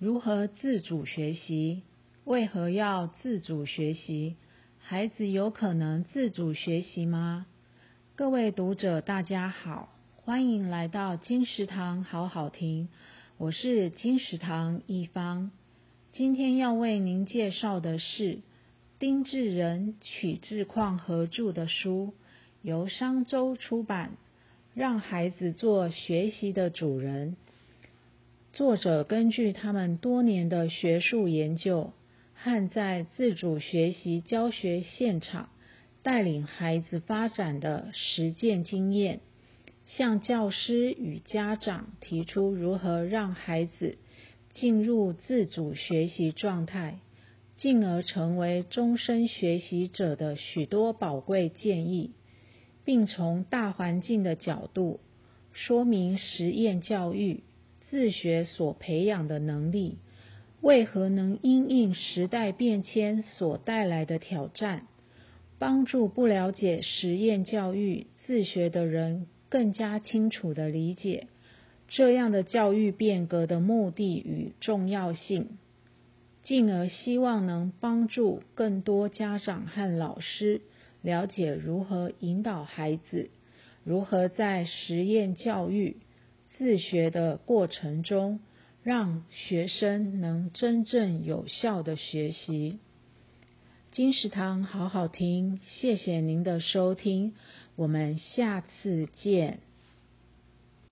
如何自主学习？为何要自主学习？孩子有可能自主学习吗？各位读者，大家好，欢迎来到金石堂好好听，我是金石堂一方。今天要为您介绍的是丁志仁、曲志矿合著的书，由商周出版，《让孩子做学习的主人》。作者根据他们多年的学术研究和在自主学习教学现场带领孩子发展的实践经验，向教师与家长提出如何让孩子进入自主学习状态，进而成为终身学习者的许多宝贵建议，并从大环境的角度说明实验教育。自学所培养的能力，为何能因应时代变迁所带来的挑战，帮助不了解实验教育自学的人更加清楚地理解这样的教育变革的目的与重要性，进而希望能帮助更多家长和老师了解如何引导孩子，如何在实验教育。自学的过程中，让学生能真正有效的学习。金石堂好好听，谢谢您的收听，我们下次见。